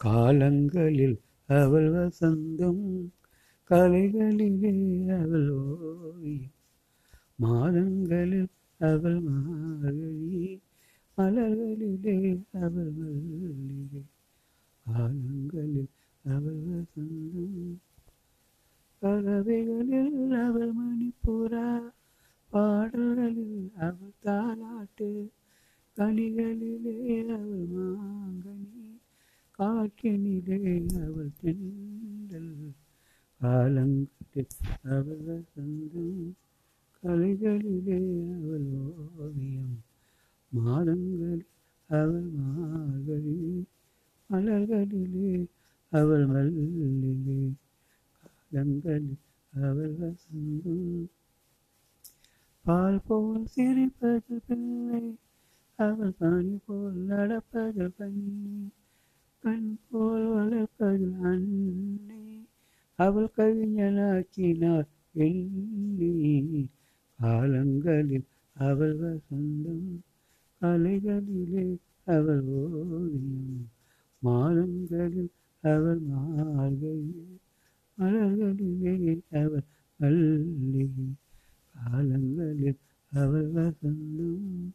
காலங்களில் அவள் வசந்தம் கலைகளிலே அவள் ஓவியம் மாதங்களில் அவள் மார்கழி மலர்களிலே அவள் மல்லிகை காலங்களில் அவள் வசந்தம் பறவைகளில் அவள் மணிப்புறா பாடல்களில் அவள் தாலாட்டு கனிகளிலே அவள் காற்றினிலே அவள் தென்றல் காலங்களில் அவள் வசந்தம் கலைகளிலே அவள் ஓவியம் மாதங்களில் அவள் மார்கழி மலர்களிலே அவள் மல்லிலே காலங்களில் அவள் வசந்தம் பால் போல் சிரிப்பது பிள்ளை அவள் பணி போல் நடப்பது பண்ணி கண் போல் வளர்ப்பது அன்னை. அவள் கவிஞனாக்கினார் எண்ணி. காலங்களில் அவள் வசந்தம் கலைகளிலே அவள் ஓவியம் மாதங்களில் அவள் மார்கையே மலர்களிலே அவள் மல்லிகை காலங்களில் அவள் வசந்தம்.